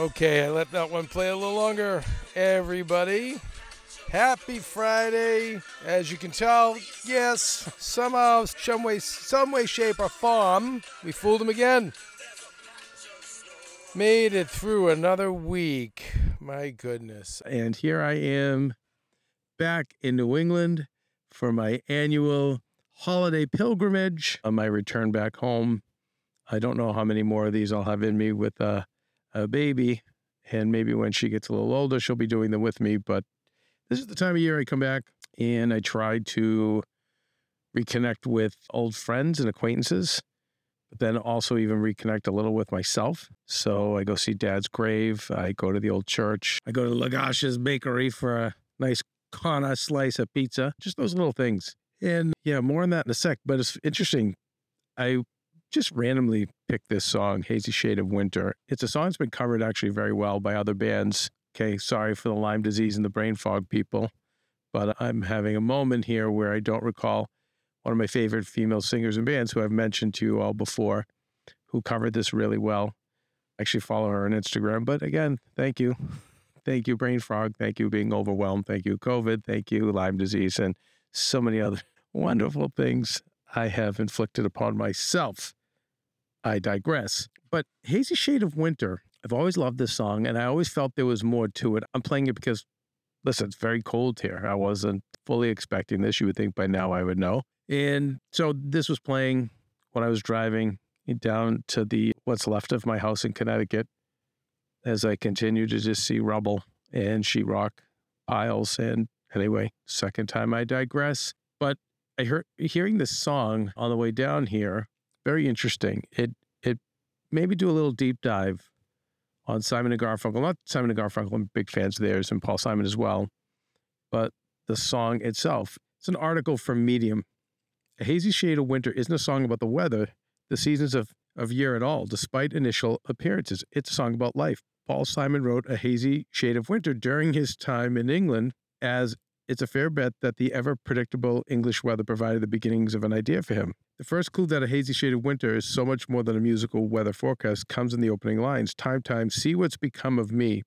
Okay, I let that one play a little longer. Everybody, happy Friday. As you can tell, yes, somehow, some way, some way, shape, or form, we fooled them again. Made it through another week. My goodness. And here I am back in New England for my annual holiday pilgrimage on my return back home. I don't know how many more of these I'll have in me with uh, a baby, and maybe when she gets a little older, she'll be doing them with me. But this is the time of year I come back and I try to reconnect with old friends and acquaintances, but then also even reconnect a little with myself. So I go see dad's grave. I go to the old church. I go to Lagash's bakery for a nice Kana slice of pizza, just those little things. And yeah, more on that in a sec. But it's interesting. I just randomly picked this song, Hazy Shade of Winter. It's a song that's been covered actually very well by other bands. Okay, sorry for the Lyme disease and the brain fog people, but I'm having a moment here where I don't recall one of my favorite female singers and bands who I've mentioned to you all before who covered this really well. Actually follow her on Instagram, but again, thank you. Thank you, Brain fog. Thank you, being overwhelmed. Thank you, COVID. Thank you, Lyme disease, and so many other wonderful things I have inflicted upon myself. I digress. But Hazy Shade of Winter, I've always loved this song and I always felt there was more to it. I'm playing it because, listen, it's very cold here. I wasn't fully expecting this. You would think by now I would know. And so this was playing when I was driving down to the what's left of my house in Connecticut as I continue to just see rubble and sheetrock piles. And anyway, second time I digress. But I heard hearing this song on the way down here very interesting. It it maybe do a little deep dive on Simon and Garfunkel. Not Simon and Garfunkel, I'm big fans of theirs and Paul Simon as well, but the song itself. It's an article from Medium. A hazy shade of winter isn't a song about the weather, the seasons of, of year at all, despite initial appearances. It's a song about life. Paul Simon wrote A Hazy Shade of Winter during his time in England, as it's a fair bet that the ever predictable English weather provided the beginnings of an idea for him. The first clue that A Hazy Shade of Winter is so much more than a musical weather forecast comes in the opening lines Time, time, see what's become of me.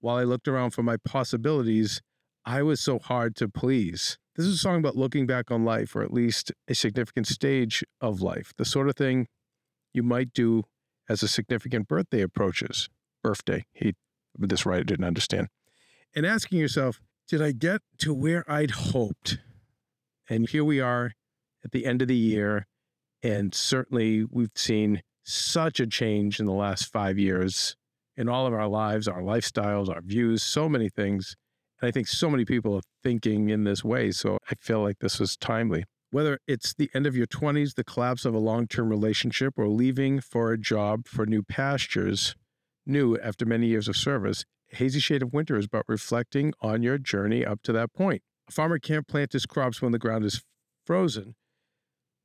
While I looked around for my possibilities, I was so hard to please. This is a song about looking back on life, or at least a significant stage of life, the sort of thing you might do as a significant birthday approaches. Birthday, he, this writer didn't understand. And asking yourself, did I get to where I'd hoped? And here we are at the end of the year. And certainly we've seen such a change in the last five years in all of our lives, our lifestyles, our views, so many things. And I think so many people are thinking in this way. So I feel like this was timely. Whether it's the end of your 20s, the collapse of a long term relationship, or leaving for a job for new pastures, new after many years of service, Hazy Shade of Winter is about reflecting on your journey up to that point. A farmer can't plant his crops when the ground is frozen,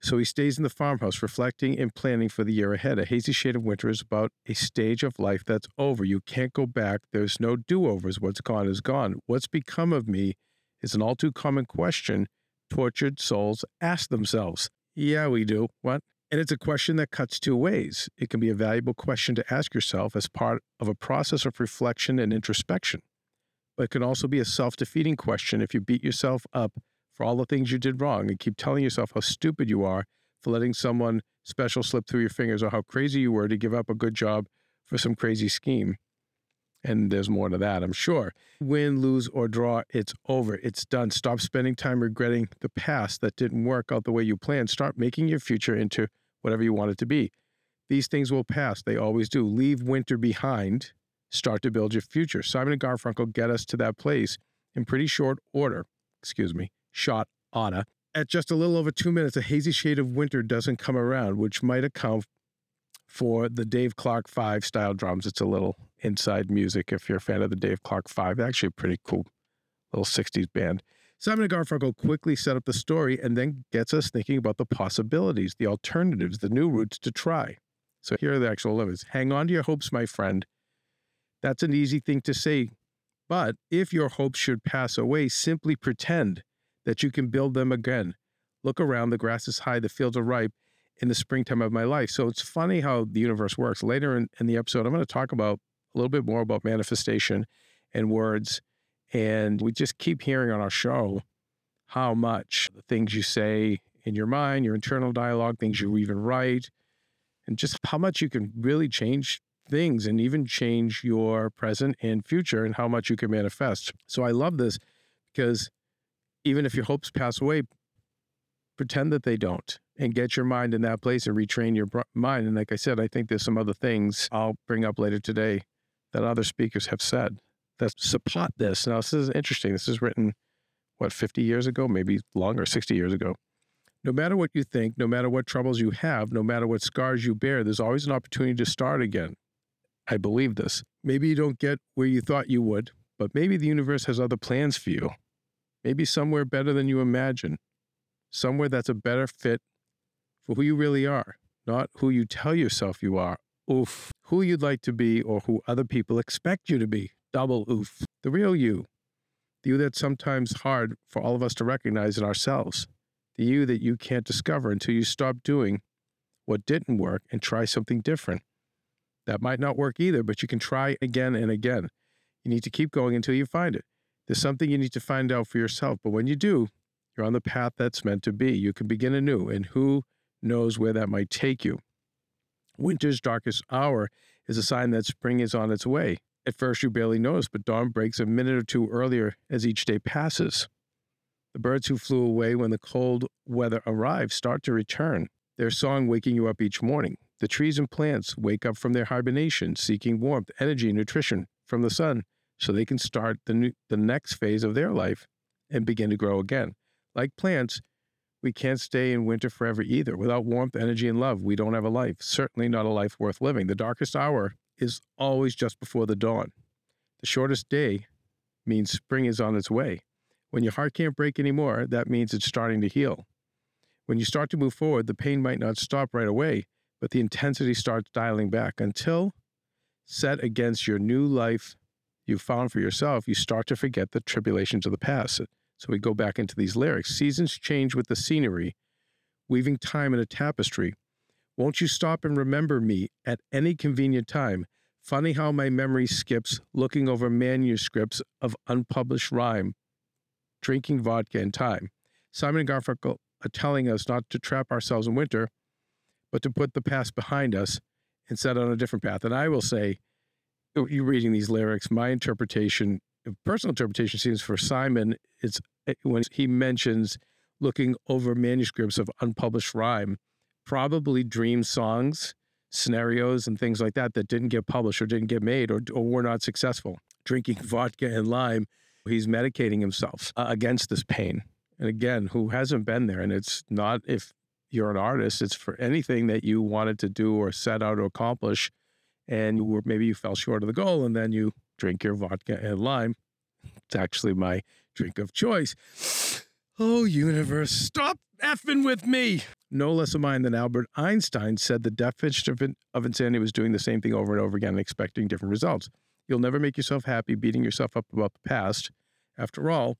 so he stays in the farmhouse, reflecting and planning for the year ahead. A hazy shade of winter is about a stage of life that's over. You can't go back. There's no do overs. What's gone is gone. What's become of me is an all too common question tortured souls ask themselves. Yeah, we do. What? And it's a question that cuts two ways. It can be a valuable question to ask yourself as part of a process of reflection and introspection. But it can also be a self defeating question if you beat yourself up for all the things you did wrong and keep telling yourself how stupid you are for letting someone special slip through your fingers or how crazy you were to give up a good job for some crazy scheme. And there's more to that, I'm sure. Win, lose, or draw, it's over. It's done. Stop spending time regretting the past that didn't work out the way you planned. Start making your future into whatever you want it to be. These things will pass. They always do. Leave winter behind. Start to build your future. Simon and Garfunkel get us to that place in pretty short order. Excuse me shot Anna. At just a little over two minutes, a hazy shade of winter doesn't come around, which might account for the Dave Clark 5 style drums. It's a little inside music if you're a fan of the Dave Clark 5. Actually, a pretty cool little 60s band. Simon and Garfunkel quickly set up the story and then gets us thinking about the possibilities, the alternatives, the new routes to try. So here are the actual lyrics. Hang on to your hopes, my friend. That's an easy thing to say. But if your hopes should pass away, simply pretend that you can build them again. Look around, the grass is high, the fields are ripe in the springtime of my life. So it's funny how the universe works. Later in, in the episode, I'm going to talk about a little bit more about manifestation and words. And we just keep hearing on our show how much the things you say in your mind, your internal dialogue, things you even write, and just how much you can really change things and even change your present and future and how much you can manifest. So I love this because even if your hopes pass away, pretend that they don't and get your mind in that place and retrain your mind. And like I said, I think there's some other things I'll bring up later today that other speakers have said that support this. Now, this is interesting. This is written, what, 50 years ago, maybe longer, 60 years ago. No matter what you think, no matter what troubles you have, no matter what scars you bear, there's always an opportunity to start again. I believe this. Maybe you don't get where you thought you would, but maybe the universe has other plans for you maybe somewhere better than you imagine, somewhere that's a better fit for who you really are, not who you tell yourself you are. Oof. Who you'd like to be or who other people expect you to be. Double oof. The real you. The you that's sometimes hard for all of us to recognize in ourselves. The you that you can't discover until you stop doing what didn't work and try something different. That might not work either, but you can try again and again. You need to keep going until you find it. There's something you need to find out for yourself. But when you do, you're on the path that's meant to be. You can begin anew, and who knows where that might take you. Winter's darkest hour is a sign that spring is on its way. At first, you barely notice, but dawn breaks a minute or two earlier as each day passes. The birds who flew away when the cold weather arrived start to return, their song waking you up each morning. The trees and plants wake up from their hibernation, seeking warmth, energy, and nutrition from the sun so they can start the, new, the next phase of their life and begin to grow again. Like plants, we can't stay in winter forever either. Without warmth, energy, and love, we don't have a life. Certainly not a life worth living. The darkest hour is always just before the dawn. The shortest day means spring is on its way. When your heart can't break anymore, that means it's starting to heal. When you start to move forward, the pain might not stop right away, but the intensity starts dialing back until, set against your new life you found for yourself, you start to forget the tribulations of the past. So we go back into these lyrics. Seasons change with the scenery, weaving time in a tapestry. Won't you stop and remember me at any convenient time? Funny how my memory skips looking over manuscripts of unpublished rhyme, drinking vodka in time. Simon and Garfunkel are telling us not to trap ourselves in winter, but to put the past behind us and set on a different path. And I will say, you reading these lyrics, my interpretation, personal interpretation seems for Simon, it's eh, when he mentions looking over manuscripts of unpublished rhyme, probably dream songs, scenarios, and things like that that didn't get published or didn't get made or, or were not successful. Drinking vodka and lime, he's medicating himself uh, against this pain. And again, who hasn't been there? And it's not if you're an artist, it's for anything that you wanted to do or set out to accomplish. And were, maybe you fell short of the goal and then you drink your vodka and lime. It's actually my drink of choice. Oh, universe, stop effing with me. No less a mind than Albert Einstein said the definition of insanity was doing the same thing over and over again and expecting different results. You'll never make yourself happy beating yourself up about the past. After all,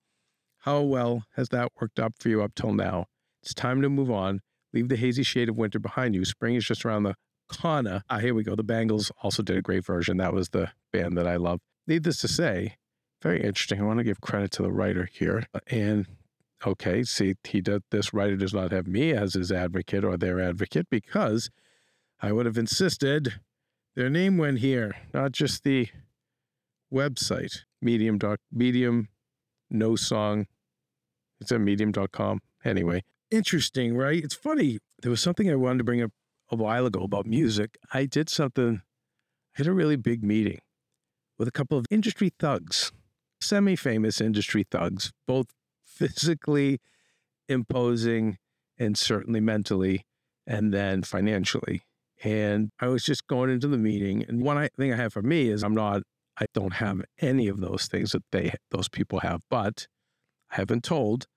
how well has that worked out for you up till now? It's time to move on. Leave the hazy shade of winter behind you. Spring is just around the corner. Ah, here we go. The Bangles also did a great version. That was the band that I love. Needless to say, very interesting. I want to give credit to the writer here. And okay, see, he does, this writer does not have me as his advocate or their advocate because I would have insisted their name went here, not just the website. Medium dot medium no song. It's at medium.com. Anyway, interesting, right? It's funny. There was something I wanted to bring up a while ago about music. I did something, I had a really big meeting with a couple of industry thugs, semi famous industry thugs, both physically imposing and certainly mentally, and then financially. And I was just going into the meeting. And one thing I have for me is I'm not, I don't have any of those things that they, those people have, but I have been told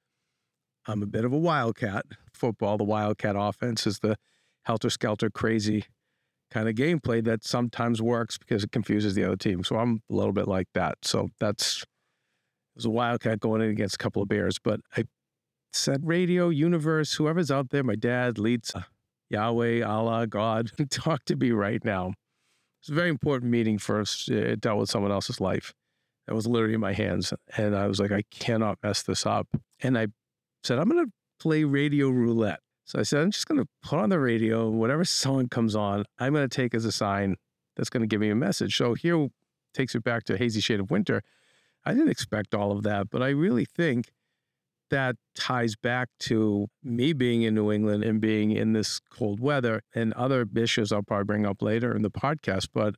I'm a bit of a wildcat. Football, the wildcat offense is the helter skelter, crazy kind of gameplay that sometimes works because it confuses the other team. So I'm a little bit like that. So that's was a wildcat going in against a couple of bears. But I said radio, universe, whoever's out there, my dad, leads uh, Yahweh, Allah, God, talk to me right now. It's a very important meeting for us. It dealt with someone else's life. That was literally in my hands. And I was like, I cannot mess this up. And I said, I'm going to play radio roulette. So I said, I'm just going to put on the radio, whatever song comes on, I'm going to take as a sign that's going to give me a message. So here takes it back to Hazy Shade of Winter. I didn't expect all of that, but I really think that ties back to me being in New England and being in this cold weather and other issues I'll probably bring up later in the podcast. But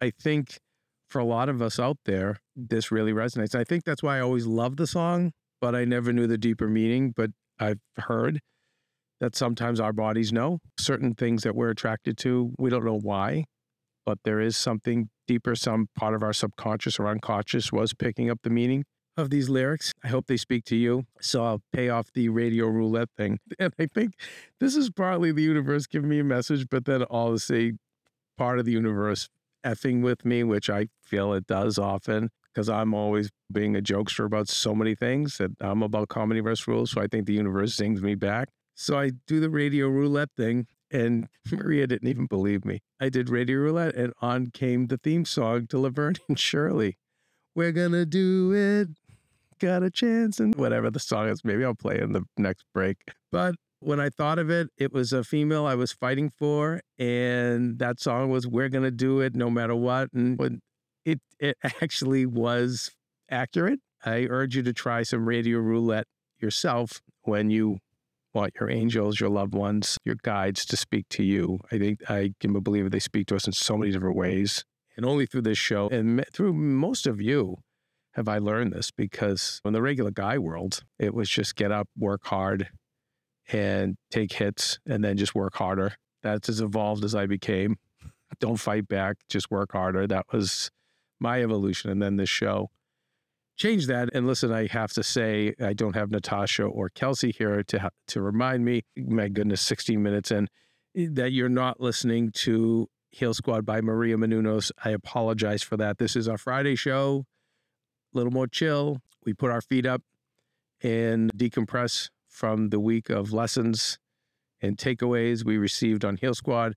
I think for a lot of us out there, this really resonates. I think that's why I always loved the song, but I never knew the deeper meaning. But I've heard that sometimes our bodies know certain things that we're attracted to. We don't know why, but there is something deeper. Some part of our subconscious or unconscious was picking up the meaning of these lyrics. I hope they speak to you. So I'll pay off the radio roulette thing. And I think this is partly the universe giving me a message, but then obviously part of the universe effing with me, which I feel it does often because I'm always being a jokester about so many things that I'm about comedy versus rules. So I think the universe sings me back. So I do the radio roulette thing, and Maria didn't even believe me. I did radio roulette, and on came the theme song to Laverne and Shirley. We're gonna do it. Got a chance, and whatever the song is, maybe I'll play in the next break. But when I thought of it, it was a female I was fighting for, and that song was "We're Gonna Do It No Matter What," and when it it actually was accurate. I urge you to try some radio roulette yourself when you want your angels, your loved ones, your guides to speak to you. I think I can believe they speak to us in so many different ways. And only through this show and through most of you have I learned this because in the regular guy world, it was just get up, work hard, and take hits and then just work harder. That's as evolved as I became. Don't fight back, just work harder. That was my evolution. And then this show changed that. And listen, I have to say, I don't have Natasha or Kelsey here to, to remind me, my goodness, 16 minutes in, eh, that you're not listening to Heal Squad by Maria Menounos. I apologize for that. This is our Friday show, a little more chill. We put our feet up and decompress from the week of lessons and takeaways we received on Heal Squad.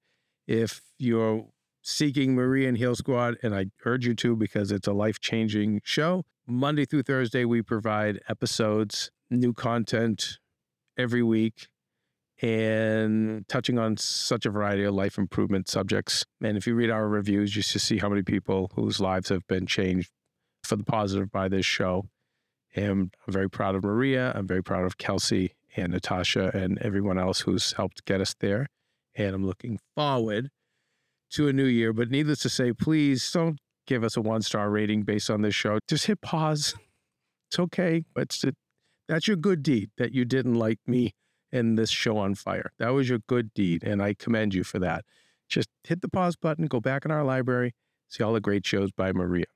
If you're seeking Maria and Heal Squad, and I urge you to because it's a life changing show, Monday through Thursday, we provide episodes, new content every week, and touching on such a variety of life improvement subjects. And if you read our reviews, you should see how many people whose lives have been changed for the positive by this show. And I'm very proud of Maria. I'm very proud of Kelsey and Natasha and everyone else who's helped get us there. And I'm looking forward to a new year. But needless to say, please don't give us a one star rating based on this show. Just hit pause. It's okay. It's, it, that's your good deed that you didn't like me and this show on fire. That was your good deed. And I commend you for that. Just hit the pause button, go back in our library, see all the great shows by Maria.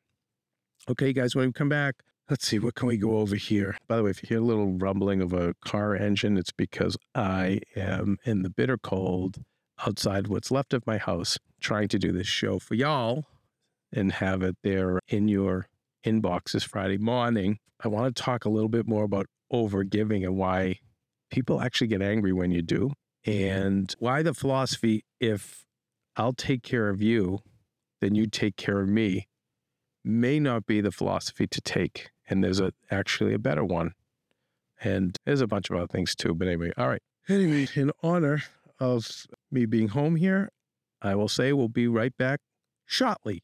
Okay, guys, when we come back, Let's see, what can we go over here? By the way, if you hear a little rumbling of a car engine, it's because I am in the bitter cold outside what's left of my house trying to do this show for y'all and have it there in your inbox this Friday morning. I want to talk a little bit more about overgiving and why people actually get angry when you do, and why the philosophy if I'll take care of you, then you take care of me may not be the philosophy to take and there's a actually a better one. And there's a bunch of other things too. But anyway, all right. Anyway, in honor of me being home here, I will say we'll be right back shortly.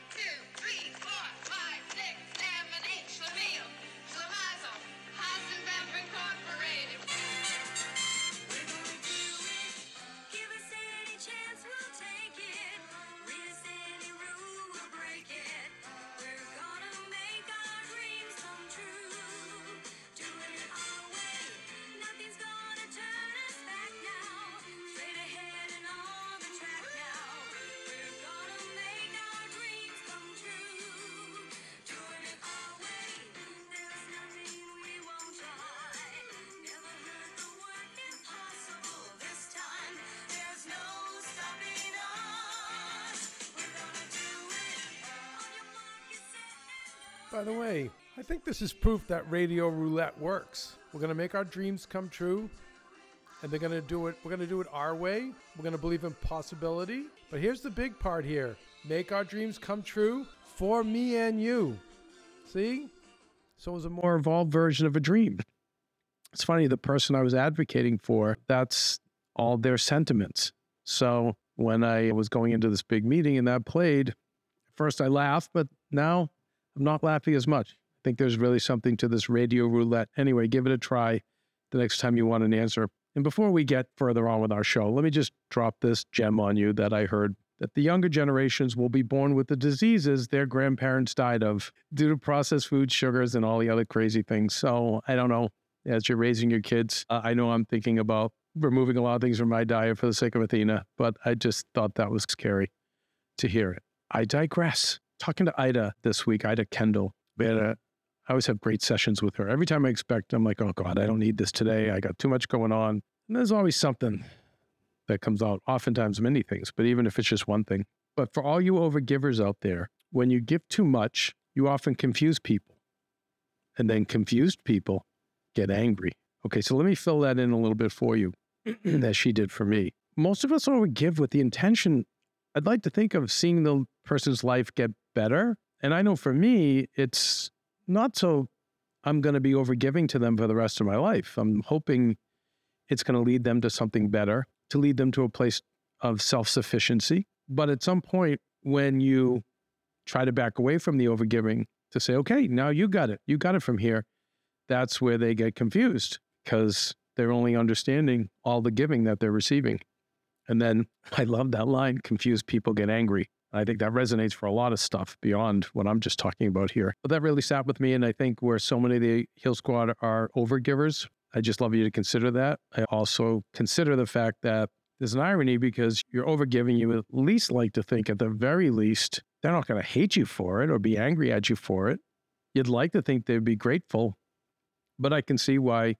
Think this is proof that radio roulette works. We're going to make our dreams come true. And they're going to do it. We're going to do it our way. We're going to believe in possibility. But here's the big part here make our dreams come true for me and you. See? So it was a more evolved version of a dream. It's funny, the person I was advocating for, that's all their sentiments. So when I was going into this big meeting and that played, first I laughed, but now I'm not laughing as much. Think there's really something to this radio roulette. Anyway, give it a try the next time you want an answer. And before we get further on with our show, let me just drop this gem on you that I heard that the younger generations will be born with the diseases their grandparents died of due to processed food, sugars, and all the other crazy things. So I don't know. As you're raising your kids, uh, I know I'm thinking about removing a lot of things from my diet for the sake of Athena, but I just thought that was scary to hear it. I digress. Talking to Ida this week, Ida Kendall, we had a, I always have great sessions with her. Every time I expect, I'm like, oh God, I don't need this today. I got too much going on. And there's always something that comes out, oftentimes many things, but even if it's just one thing. But for all you overgivers out there, when you give too much, you often confuse people. And then confused people get angry. Okay, so let me fill that in a little bit for you, that she did for me. Most of us overgive with the intention, I'd like to think of seeing the person's life get better. And I know for me, it's not so I'm going to be overgiving to them for the rest of my life. I'm hoping it's going to lead them to something better, to lead them to a place of self sufficiency. But at some point, when you try to back away from the overgiving to say, okay, now you got it, you got it from here, that's where they get confused because they're only understanding all the giving that they're receiving. And then I love that line confused people get angry. I think that resonates for a lot of stuff beyond what I'm just talking about here. But that really sat with me. And I think where so many of the Heal Squad are overgivers, I just love you to consider that. I also consider the fact that there's an irony because you're overgiving. You at least like to think, at the very least, they're not going to hate you for it or be angry at you for it. You'd like to think they'd be grateful. But I can see why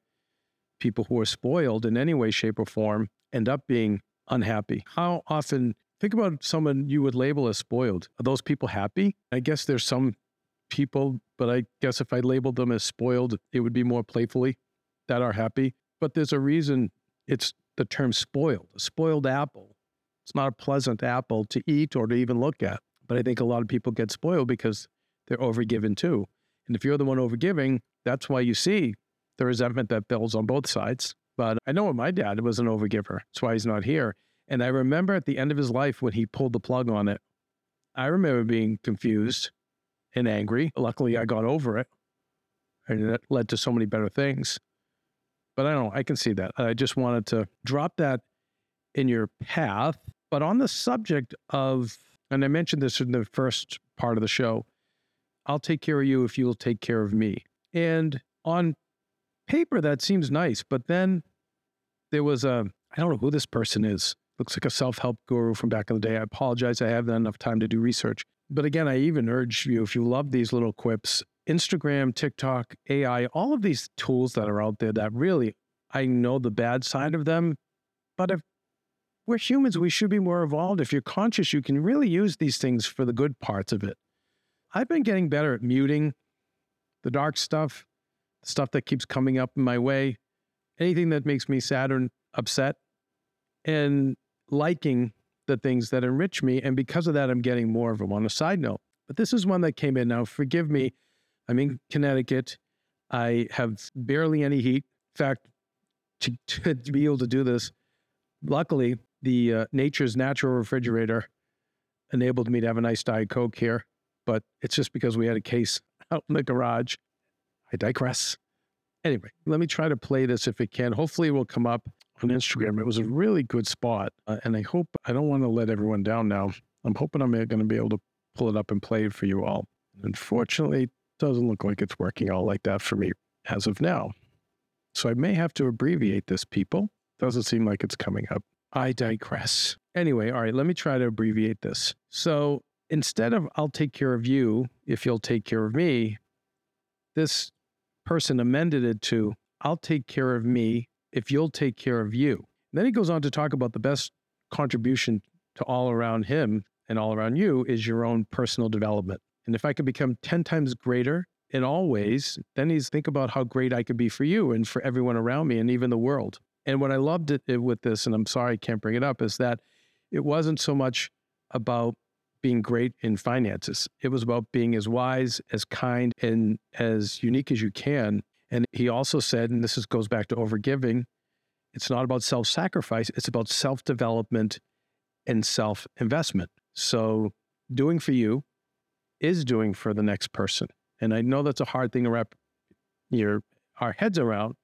people who are spoiled in any way, shape, or form end up being unhappy. How often, think about someone you would label as spoiled. Are those people happy? I guess there's some people, but I guess if I labeled them as spoiled, it would be more playfully that are happy. But there's a reason it's the term spoiled, a spoiled apple. It's not a pleasant apple to eat or to even look at. But I think a lot of people get spoiled because they're overgiven too. And if you're the one overgiving, that's why you see the resentment that builds on both sides. But I know my dad was an overgiver. That's why he's not here. And I remember at the end of his life when he pulled the plug on it, I remember being confused and angry. Luckily, I got over it. And it led to so many better things. But I don't know, I can see that. I just wanted to drop that in your path. But on the subject of, and I mentioned this in the first part of the show, I'll take care of you if you'll take care of me. And on paper, that seems nice. But then there was a, I don't know who this person is. Looks like a self help guru from back in the day. I apologize. I haven't enough time to do research. But again, I even urge you, if you love these little quips, Instagram, TikTok, AI, all of these tools that are out there that really, I know the bad side of them. But if we're humans, we should be more evolved. If you're conscious, you can really use these things for the good parts of it. I've been getting better at muting the dark stuff, the stuff that keeps coming up in my way, anything that makes me sad or upset, and liking the things that enrich me. And because of that, I'm getting more of them on a side note. But this is one that came in now. Forgive me. I'm in Connecticut. I have barely any heat. In fact, to, to, be able to do this, luckily, the uh, Nature's Natural Refrigerator enabled me to have a nice Diet Coke here, but it's just because we had a case out in the garage. I digress. Anyway, let me try to play this if it can. Hopefully, it will come up on Instagram. It was a really good spot, uh, and I hope I don't want to let everyone down now. I'm hoping I'm going to be able to pull it up and play it for you all. Unfortunately, it doesn't look like it's working all like that for me as of now. So I may have to abbreviate this, people. Doesn't seem like it's coming up. I digress. Anyway, all right, let me try to abbreviate this. So instead of I'll take care of you if you'll take care of me, this person amended it to I'll take care of me if you'll take care of you. Then he goes on to talk about the best contribution to all around him and all around you is your own personal development. And if I could become 10 times greater in all ways, then he's think about how great I could be for you and for everyone around me and even the world. And what I loved it, it with this, and I'm sorry I can't bring it up, is that it wasn't so much about being great in finances. It was about being as wise, as kind, and as unique as you can. And he also said, and this is, goes back to overgiving, it's not about self sacrifice, it's about self development and self investment. So doing for you is doing for the next person. And I know that's a hard thing to wrap your our heads around.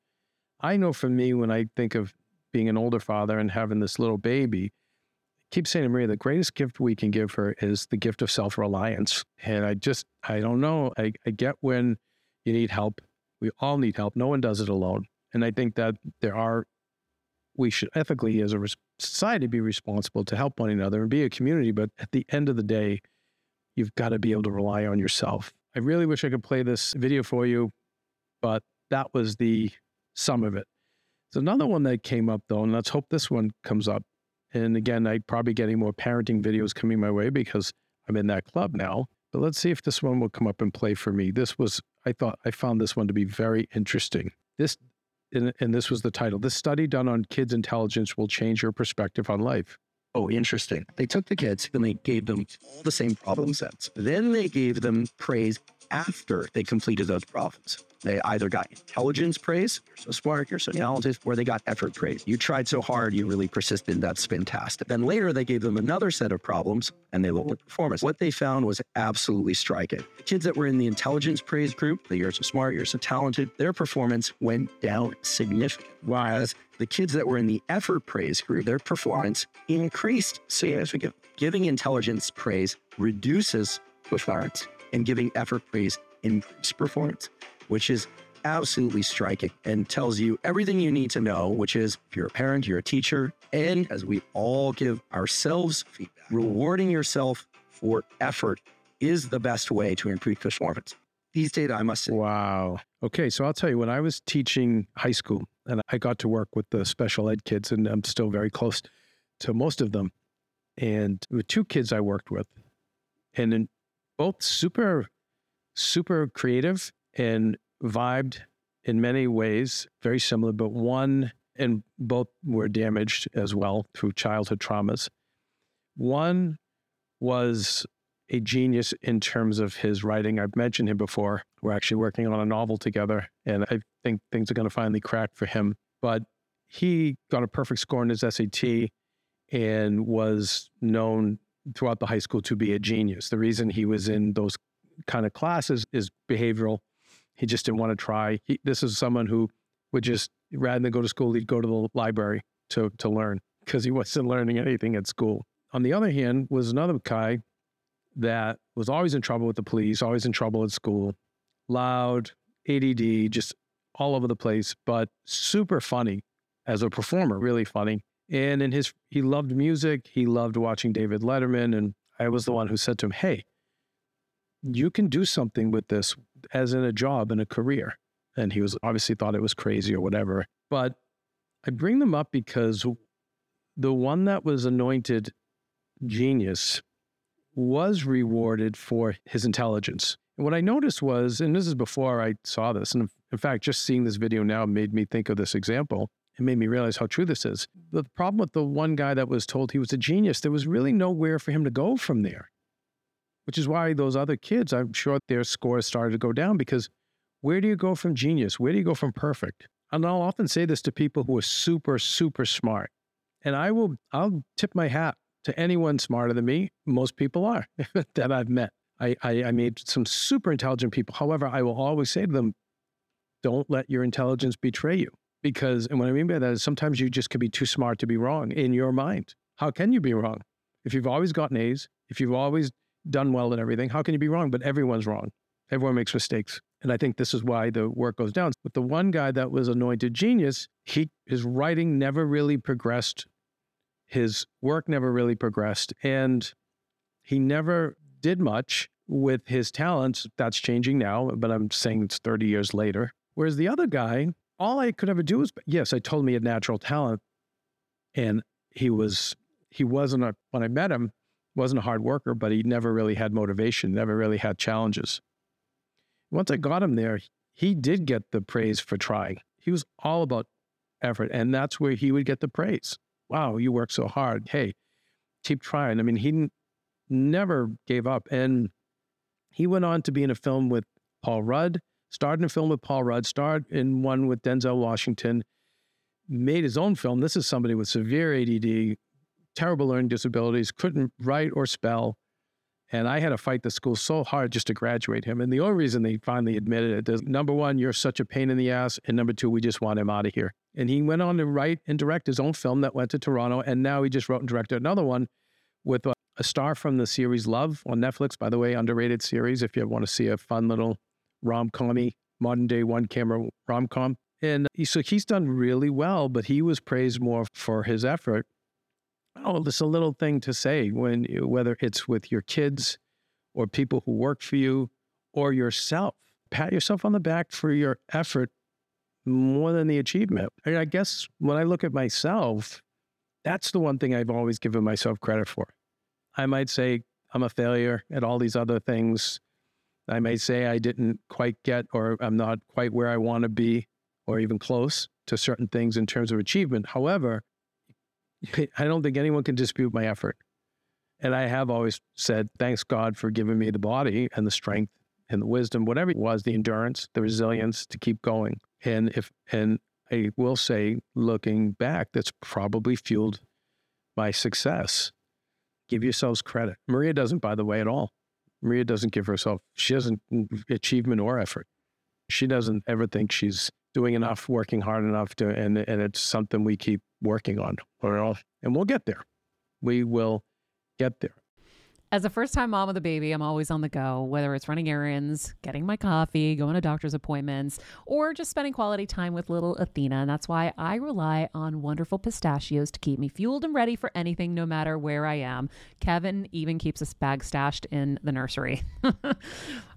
I know for me, when I think of being an older father and having this little baby, I keep saying to Maria, the greatest gift we can give her is the gift of self reliance. And I just, I don't know. I, I get when you need help. We all need help. No one does it alone. And I think that there are, we should ethically, as a society, be responsible to help one another and be a community. But at the end of the day, you've got to be able to rely on yourself. I really wish I could play this video for you, but that was the sum of it. There's another one that came up though, and let's hope this one comes up. And again, I'm probably getting more parenting videos coming my way because I'm in that club now. But let's see if this one will come up and play for me. This was, I thought, I found this one to be very interesting. This, and, and this was the title. This study done on kids' intelligence will change your perspective on life. Oh, interesting. They took the kids and they gave them all the same problem sets. Then they gave them praise after they completed those problems. They either got intelligence praise, you're so smart, you're so talented, or they got effort praise. You tried so hard, you really persisted, that's fantastic. Then later they gave them another set of problems and they looked at performance. What they found was absolutely striking. The kids that were in the intelligence praise group, the you're so smart, you're so talented, their performance went down significantly. Whereas the kids that were in the effort praise group, their performance increased significantly. Giving intelligence praise reduces performance, and giving effort praise increases performance, which is absolutely striking and tells you everything you need to know, which is if you're a parent, you're a teacher, and as we all give ourselves feedback, rewarding yourself for effort is the best way to improve performance. These data, I must say, Wow. Okay, so I'll tell you, when I was teaching high school and I got to work with the special ed kids, and I'm still very close to most of them. And with two kids I worked with, and both super, super creative and vibed in many ways, very similar, but one and both were damaged as well through childhood traumas. One was a genius in terms of his writing. I've mentioned him before. We're actually working on a novel together, and I think things are going to finally crack for him. But he got a perfect score in his SAT and was known throughout the high school to be a genius. The reason he was in those kind of classes is behavioral. He just didn't want to try. He, this is someone who would just, rather than go to school, he'd go to the library to, to learn because he wasn't learning anything at school. On the other hand, was another guy that was always in trouble with the police, always in trouble at school, loud, ADD, just all over the place, but super funny as a performer, really funny. And in his, he loved music. He loved watching David Letterman. And I was the one who said to him, Hey, you can do something with this as in a job and a career. And he was obviously thought it was crazy or whatever. But I bring them up because the one that was anointed genius was rewarded for his intelligence. And what I noticed was, and this is before I saw this, and in fact, just seeing this video now made me think of this example. It made me realize how true this is. The problem with the one guy that was told he was a genius, there was really nowhere for him to go from there, which is why those other kids, I'm sure their scores started to go down because where do you go from genius? Where do you go from perfect? And I'll often say this to people who are super, super smart. And I will, I'll tip my hat to anyone smarter than me. Most people are that I've met. I, I, I made some super intelligent people. However, I will always say to them, don't let your intelligence betray you. Because, and what I mean by that is sometimes you just could be too smart to be wrong in your mind. How can you be wrong? If you've always gotten A's, if you've always done well in everything, how can you be wrong? But everyone's wrong. Everyone makes mistakes. And I think this is why the work goes down. But the one guy that was anointed genius, he his writing never really progressed. His work never really progressed. And he never did much with his talents. That's changing now, but I'm saying it's 30 years later. Whereas the other guy, all I could ever do was, yes, I told him he had natural talent. And he was, he wasn't a, when I met him, wasn't a hard worker, but he never really had motivation, never really had challenges. Once I got him there, he did get the praise for trying. He was all about effort, and that's where he would get the praise. Wow, you work so hard. Hey, keep trying. I mean, he n- never gave up. And he went on to be in a film with Paul Rudd, starred in a film with Paul Rudd, starred in one with Denzel Washington, made his own film. This is somebody with severe ADD, terrible learning disabilities, couldn't write or spell. And I had to fight the school so hard just to graduate him. And the only reason they finally admitted it is number one, you're such a pain in the ass. And number two, we just want him out of here. And he went on to write and direct his own film that went to Toronto. And now he just wrote and directed another one with a, a star from the series Love on Netflix, by the way, underrated series. If you want to see a fun little rom com modern day one camera rom com. And so he's done really well, but he was praised more for his effort oh, is a little thing to say when whether it's with your kids or people who work for you or yourself. Pat yourself on the back for your effort more than the achievement. And I guess when I look at myself, that's the one thing I've always given myself credit for. I might say I'm a failure at all these other things. I may say I didn't quite get or I'm not quite where I want to be or even close to certain things in terms of achievement. However, I don't think anyone can dispute my effort. And I have always said, thanks God for giving me the body and the strength and the wisdom, whatever it was, the endurance, the resilience to keep going. And if, and I will say, looking back, that's probably fueled my success. Give yourselves credit. Maria doesn't, by the way, at all. Maria doesn't give herself, she doesn't mm, achievement or effort. She doesn't ever think she's doing enough, working hard enough to, and, and it's something we keep working on. And we'll get there. We will get there. As a first time mom with a baby, I'm always on the go, whether it's running errands, getting my coffee, going to doctor's appointments, or just spending quality time with little Athena. And that's why I rely on wonderful pistachios to keep me fueled and ready for anything, no matter where I am. Kevin even keeps a bag stashed in the nursery.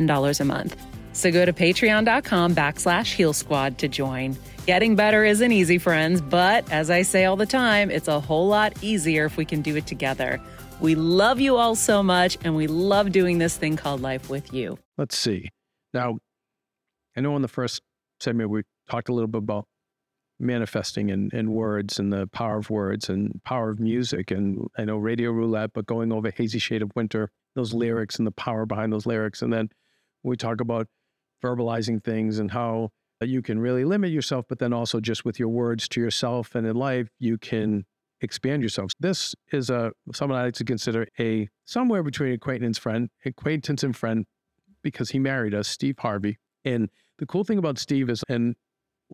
a month. So go to patreon.com backslash heal squad to join. Getting better isn't easy, friends, but as I say all the time, it's a whole lot easier if we can do it together. We love you all so much, and we love doing this thing called life with you. Let's see. Now, I know in the first segment we talked a little bit about manifesting and, and words and the power of words and power of music. And I know Radio Roulette, but going over Hazy Shade of Winter, those lyrics and the power behind those lyrics. And then we talk about verbalizing things and how you can really limit yourself, but then also just with your words to yourself and in life, you can expand yourself. This is a someone I like to consider a somewhere between acquaintance friend, acquaintance and friend, because he married us, Steve Harvey. And the cool thing about Steve is, and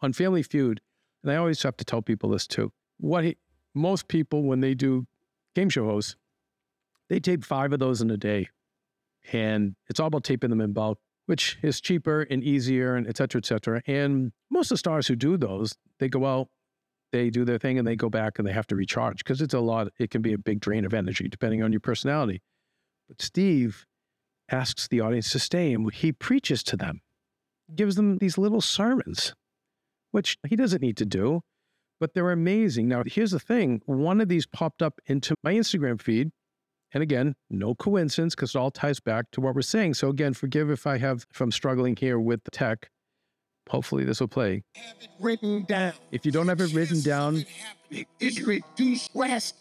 on Family Feud, and I always have to tell people this too. What he, most people when they do game show hosts, they tape five of those in a day, and it's all about taping them in bulk, which is cheaper and easier, and et cetera, et cetera. And most of the stars who do those, they go out, they do their thing, and they go back and they have to recharge because it's a lot. It can be a big drain of energy depending on your personality. But Steve asks the audience to stay, and he preaches to them, gives them these little sermons which he doesn't need to do, but they're amazing. Now, here's the thing one of these popped up into my Instagram feed. And again, no coincidence because it all ties back to what we're saying. So, again, forgive if I have, if I'm struggling here with the tech. Hopefully, this will play. have it written down. If you don't have it written down, It reduces.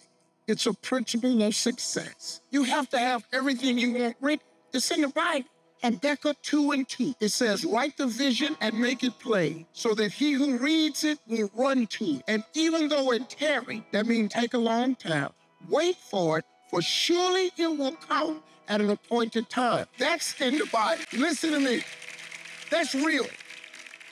It's a principle of success. You have to have everything you want written. It's in the Bible. Habakkuk 2 and 2. It says, Write the vision and make it plain, so that he who reads it will run to it. And even though it tarry, that means take a long time, wait for it, for surely it will come at an appointed time. That's in the Bible. Listen to me. That's real.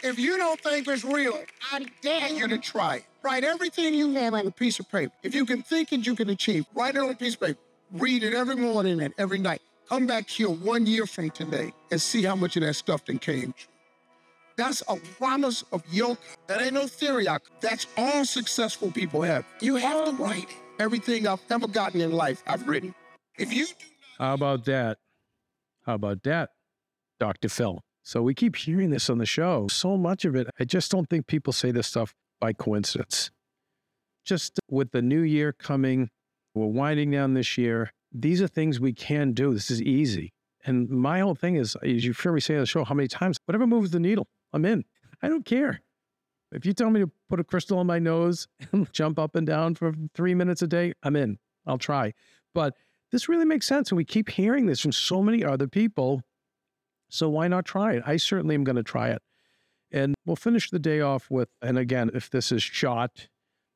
If you don't think it's real, I dare you to try it. Write everything you have on a piece of paper. If you can think it, you can achieve. Write it on a piece of paper. Read it every morning and every night. Come back here one year from today and see how much of that stuff then came. true. That's a promise of yoke. That ain't no theory. That's all successful people have. You have to write everything I've ever gotten in life. I've written. If you do how about that? How about that, Dr. Phil? So we keep hearing this on the show. So much of it, I just don't think people say this stuff by coincidence. Just with the new year coming, we're winding down this year. These are things we can do. This is easy. And my whole thing is, as you hear me say on the show, how many times, whatever moves the needle, I'm in. I don't care. If you tell me to put a crystal on my nose and jump up and down for three minutes a day, I'm in. I'll try. But this really makes sense. And we keep hearing this from so many other people. So why not try it? I certainly am going to try it. And we'll finish the day off with, and again, if this is shot,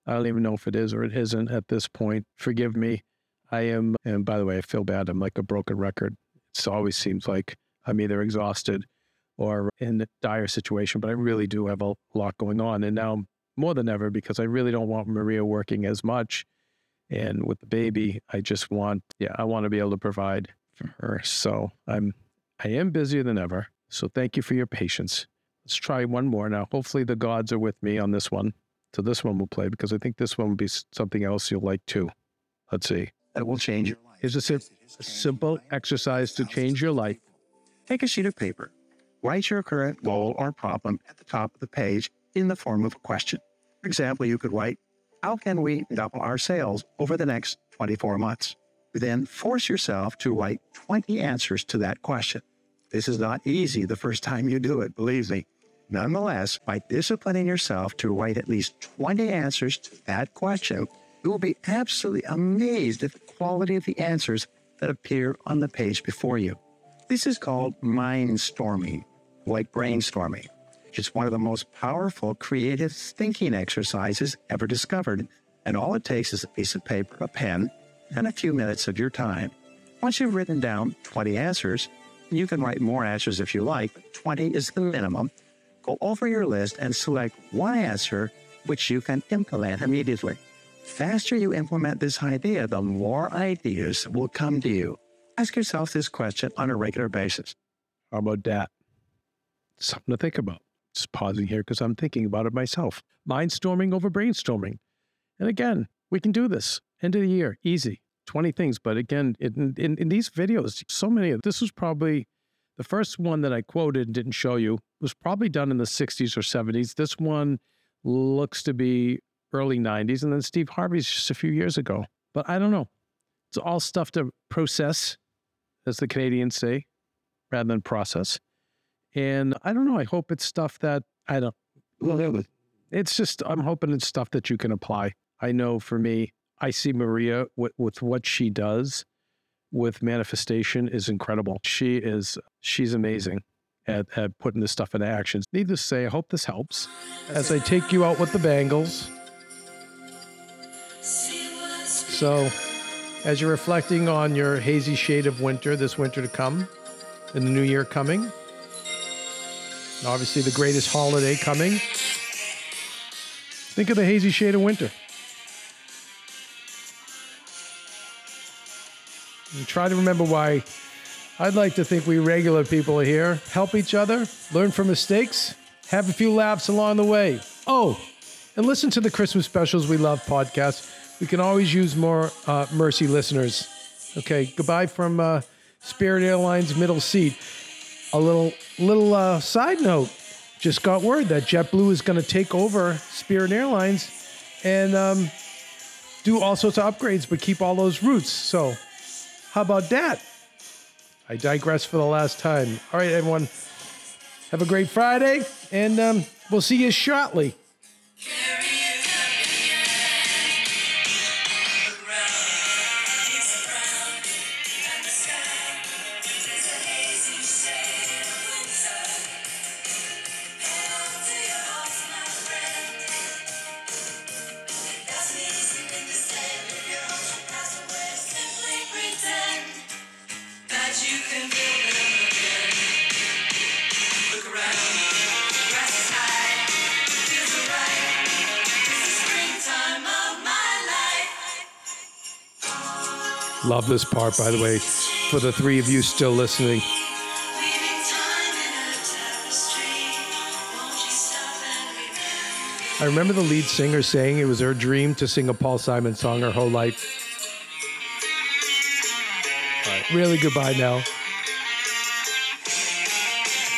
I don't even know if it is or it isn't at this point. Forgive me. I am, and by the way, I feel bad. I'm like a broken record. It always seems like I'm either exhausted or in a dire situation, but I really do have a lot going on. And now more than ever, because I really don't want Maria working as much. And with the baby, I just want, yeah, I want to be able to provide for her. So I'm, I am busier than ever. So thank you for your patience. Let's try one more now. Hopefully the gods are with me on this one. So this one will play because I think this one will be something else you'll like too. Let's see. That will change your life. Here's a, sim- a simple exercise to change your life. Take a sheet of paper. Write your current goal or problem at the top of the page in the form of a question. For example, you could write, How can we double our sales over the next 24 months? Then force yourself to write 20 answers to that question. This is not easy the first time you do it, believe me. Nonetheless, by disciplining yourself to write at least 20 answers to that question, you will be absolutely amazed at the quality of the answers that appear on the page before you. This is called mm-hmm. mindstorming, like brainstorming. It's one of the most powerful creative thinking exercises ever discovered, and all it takes is a piece of paper, a pen, and a few minutes of your time. Once you've written down 20 answers, you can write more answers if you like, but 20 is the minimum. Go over your list and select one answer which you can implement immediately. Faster you implement this idea, the more ideas will come to you. Ask yourself this question on a regular basis. How about that? Something to think about. Just pausing here because I'm thinking about it myself. Mindstorming over brainstorming. And again, we can do this. End of the year, easy. 20 things. But again, in, in, in these videos, so many of this was probably the first one that I quoted and didn't show you was probably done in the 60s or 70s. This one looks to be early 90s. And then Steve Harvey's just a few years ago. But I don't know. It's all stuff to process, as the Canadians say, rather than process. And I don't know. I hope it's stuff that I don't. Well, that was it's just I'm hoping it's stuff that you can apply. I know for me, I see Maria with, with what she does with manifestation is incredible. She is she's amazing at, at putting this stuff into action. Needless to say, I hope this helps as I take you out with the bangles. So, as you're reflecting on your hazy shade of winter, this winter to come, and the new year coming, and obviously the greatest holiday coming, Think of the hazy shade of winter. And try to remember why I'd like to think we regular people here help each other, learn from mistakes, have a few laughs along the way. Oh, and listen to the Christmas specials we love podcast. We can always use more uh, Mercy listeners. Okay, goodbye from uh, Spirit Airlines middle seat. A little little uh, side note just got word that JetBlue is going to take over Spirit Airlines and um, do all sorts of upgrades, but keep all those routes. So, how about that? I digress for the last time. All right, everyone, have a great Friday, and um, we'll see you shortly. That Love this part, by the way, for the three of you still listening. I remember the lead singer saying it was her dream to sing a Paul Simon song her whole life. Right, really goodbye now.